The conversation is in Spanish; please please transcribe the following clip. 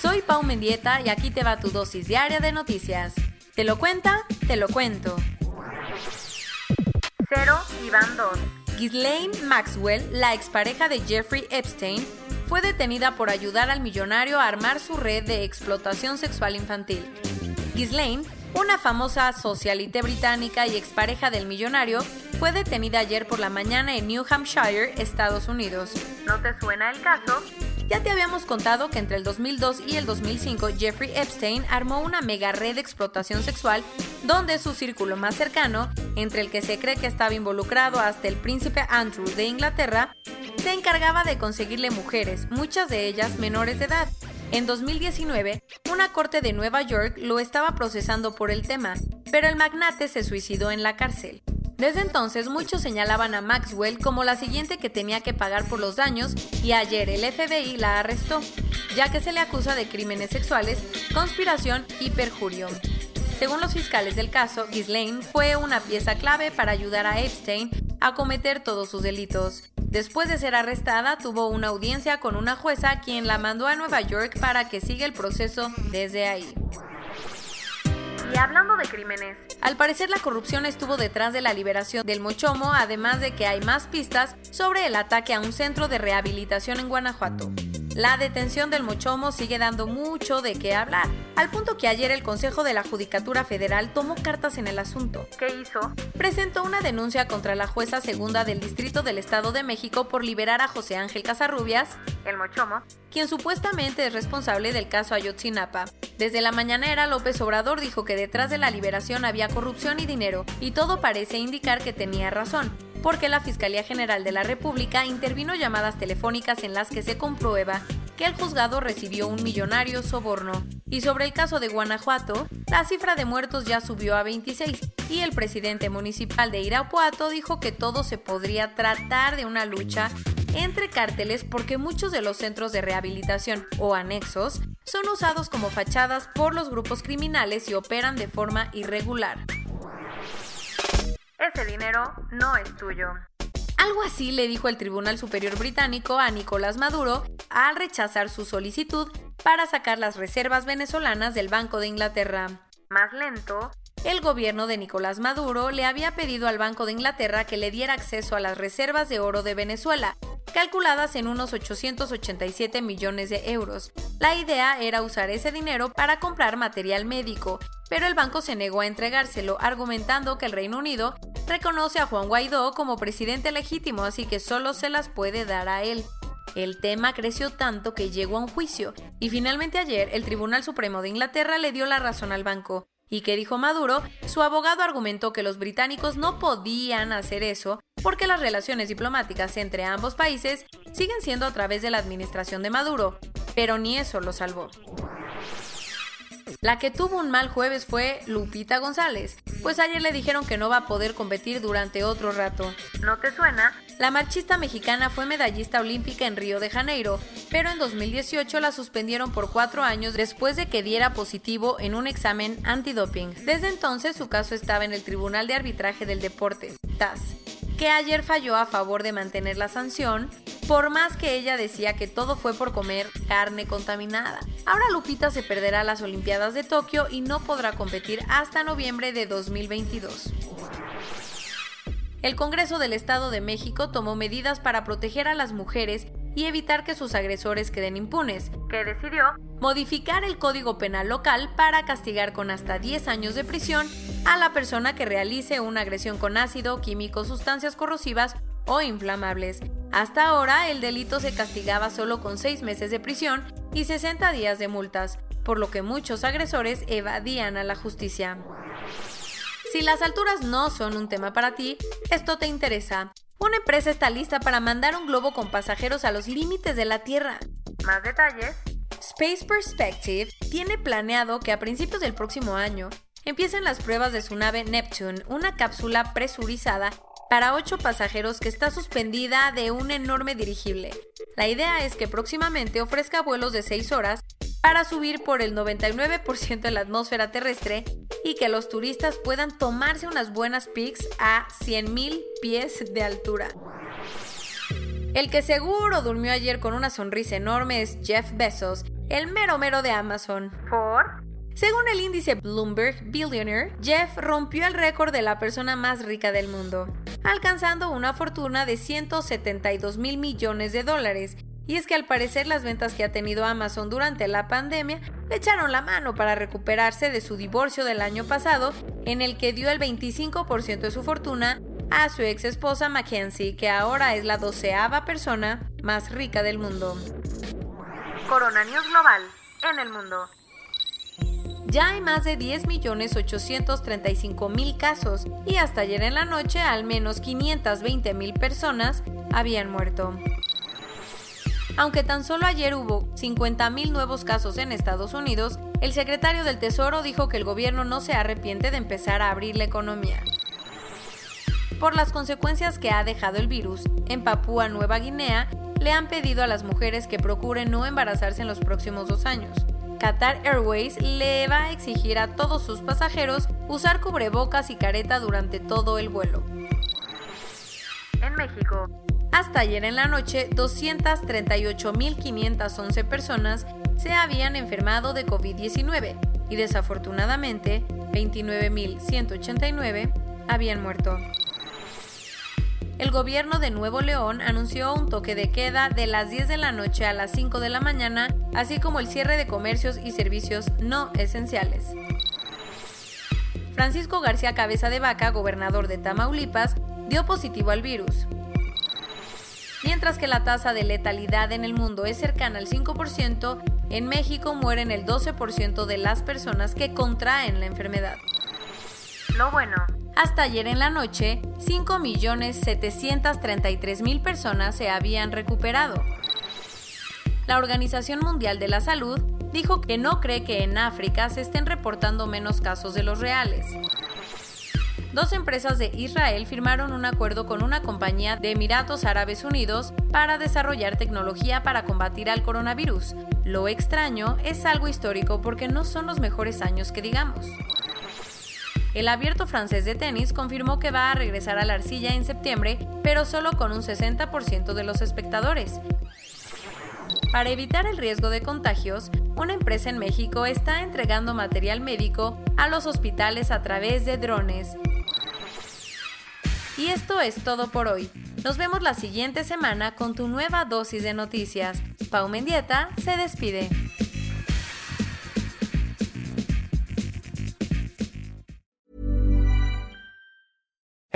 soy Pau Mendieta y aquí te va tu dosis diaria de noticias. ¿Te lo cuenta? Te lo cuento. 0 y van 2. Ghislaine Maxwell, la expareja de Jeffrey Epstein, fue detenida por ayudar al millonario a armar su red de explotación sexual infantil. Ghislaine, una famosa socialite británica y expareja del millonario, fue detenida ayer por la mañana en New Hampshire, Estados Unidos. ¿No te suena el caso? Ya te habíamos contado que entre el 2002 y el 2005 Jeffrey Epstein armó una mega red de explotación sexual donde su círculo más cercano, entre el que se cree que estaba involucrado hasta el príncipe Andrew de Inglaterra, se encargaba de conseguirle mujeres, muchas de ellas menores de edad. En 2019, una corte de Nueva York lo estaba procesando por el tema, pero el magnate se suicidó en la cárcel. Desde entonces muchos señalaban a Maxwell como la siguiente que tenía que pagar por los daños y ayer el FBI la arrestó, ya que se le acusa de crímenes sexuales, conspiración y perjurio. Según los fiscales del caso, Ghislaine fue una pieza clave para ayudar a Epstein a cometer todos sus delitos. Después de ser arrestada, tuvo una audiencia con una jueza quien la mandó a Nueva York para que siga el proceso desde ahí. Y hablando de crímenes, al parecer la corrupción estuvo detrás de la liberación del Mochomo, además de que hay más pistas sobre el ataque a un centro de rehabilitación en Guanajuato. La detención del Mochomo sigue dando mucho de qué hablar, al punto que ayer el Consejo de la Judicatura Federal tomó cartas en el asunto. ¿Qué hizo? Presentó una denuncia contra la jueza segunda del Distrito del Estado de México por liberar a José Ángel Casarrubias, el Mochomo, quien supuestamente es responsable del caso Ayotzinapa. Desde la mañanera, López Obrador dijo que detrás de la liberación había corrupción y dinero, y todo parece indicar que tenía razón porque la Fiscalía General de la República intervino llamadas telefónicas en las que se comprueba que el juzgado recibió un millonario soborno. Y sobre el caso de Guanajuato, la cifra de muertos ya subió a 26 y el presidente municipal de Irapuato dijo que todo se podría tratar de una lucha entre cárteles porque muchos de los centros de rehabilitación o anexos son usados como fachadas por los grupos criminales y operan de forma irregular ese dinero no es tuyo. Algo así le dijo el Tribunal Superior Británico a Nicolás Maduro al rechazar su solicitud para sacar las reservas venezolanas del Banco de Inglaterra. Más lento, el gobierno de Nicolás Maduro le había pedido al Banco de Inglaterra que le diera acceso a las reservas de oro de Venezuela, calculadas en unos 887 millones de euros. La idea era usar ese dinero para comprar material médico, pero el banco se negó a entregárselo, argumentando que el Reino Unido reconoce a Juan Guaidó como presidente legítimo, así que solo se las puede dar a él. El tema creció tanto que llegó a un juicio, y finalmente ayer el Tribunal Supremo de Inglaterra le dio la razón al banco. ¿Y qué dijo Maduro? Su abogado argumentó que los británicos no podían hacer eso porque las relaciones diplomáticas entre ambos países siguen siendo a través de la administración de Maduro, pero ni eso lo salvó. La que tuvo un mal jueves fue Lupita González, pues ayer le dijeron que no va a poder competir durante otro rato. ¿No te suena? La marchista mexicana fue medallista olímpica en Río de Janeiro, pero en 2018 la suspendieron por cuatro años después de que diera positivo en un examen antidoping. Desde entonces su caso estaba en el Tribunal de Arbitraje del Deporte, TAS, que ayer falló a favor de mantener la sanción, por más que ella decía que todo fue por comer carne contaminada. Ahora Lupita se perderá las Olimpiadas de Tokio y no podrá competir hasta noviembre de 2022. El Congreso del Estado de México tomó medidas para proteger a las mujeres y evitar que sus agresores queden impunes, que decidió modificar el Código Penal local para castigar con hasta 10 años de prisión a la persona que realice una agresión con ácido, químicos, sustancias corrosivas o inflamables. Hasta ahora el delito se castigaba solo con 6 meses de prisión y 60 días de multas, por lo que muchos agresores evadían a la justicia. Si las alturas no son un tema para ti, esto te interesa. Una empresa está lista para mandar un globo con pasajeros a los límites de la Tierra. Más detalles Space Perspective tiene planeado que a principios del próximo año empiecen las pruebas de su nave Neptune, una cápsula presurizada para ocho pasajeros que está suspendida de un enorme dirigible. La idea es que próximamente ofrezca vuelos de 6 horas para subir por el 99% de la atmósfera terrestre y que los turistas puedan tomarse unas buenas pics a 100.000 pies de altura. El que seguro durmió ayer con una sonrisa enorme es Jeff Bezos, el mero mero de Amazon. Según el índice Bloomberg Billionaire, Jeff rompió el récord de la persona más rica del mundo, alcanzando una fortuna de 172 mil millones de dólares. Y es que al parecer las ventas que ha tenido Amazon durante la pandemia le echaron la mano para recuperarse de su divorcio del año pasado, en el que dio el 25% de su fortuna a su ex esposa Mackenzie, que ahora es la doceava persona más rica del mundo. Corona News Global en el mundo. Ya hay más de 10.835.000 casos y hasta ayer en la noche al menos 520.000 personas habían muerto. Aunque tan solo ayer hubo 50.000 nuevos casos en Estados Unidos, el secretario del Tesoro dijo que el gobierno no se arrepiente de empezar a abrir la economía. Por las consecuencias que ha dejado el virus, en Papúa Nueva Guinea le han pedido a las mujeres que procuren no embarazarse en los próximos dos años. Qatar Airways le va a exigir a todos sus pasajeros usar cubrebocas y careta durante todo el vuelo. En México, hasta ayer en la noche, 238.511 personas se habían enfermado de COVID-19 y desafortunadamente 29.189 habían muerto el gobierno de Nuevo León anunció un toque de queda de las 10 de la noche a las 5 de la mañana, así como el cierre de comercios y servicios no esenciales. Francisco García Cabeza de Vaca, gobernador de Tamaulipas, dio positivo al virus. Mientras que la tasa de letalidad en el mundo es cercana al 5%, en México mueren el 12% de las personas que contraen la enfermedad. Lo bueno. Hasta ayer en la noche, 5.733.000 personas se habían recuperado. La Organización Mundial de la Salud dijo que no cree que en África se estén reportando menos casos de los reales. Dos empresas de Israel firmaron un acuerdo con una compañía de Emiratos Árabes Unidos para desarrollar tecnología para combatir al coronavirus. Lo extraño es algo histórico porque no son los mejores años que digamos. El abierto francés de tenis confirmó que va a regresar a la arcilla en septiembre, pero solo con un 60% de los espectadores. Para evitar el riesgo de contagios, una empresa en México está entregando material médico a los hospitales a través de drones. Y esto es todo por hoy. Nos vemos la siguiente semana con tu nueva dosis de noticias. Pau Mendieta se despide.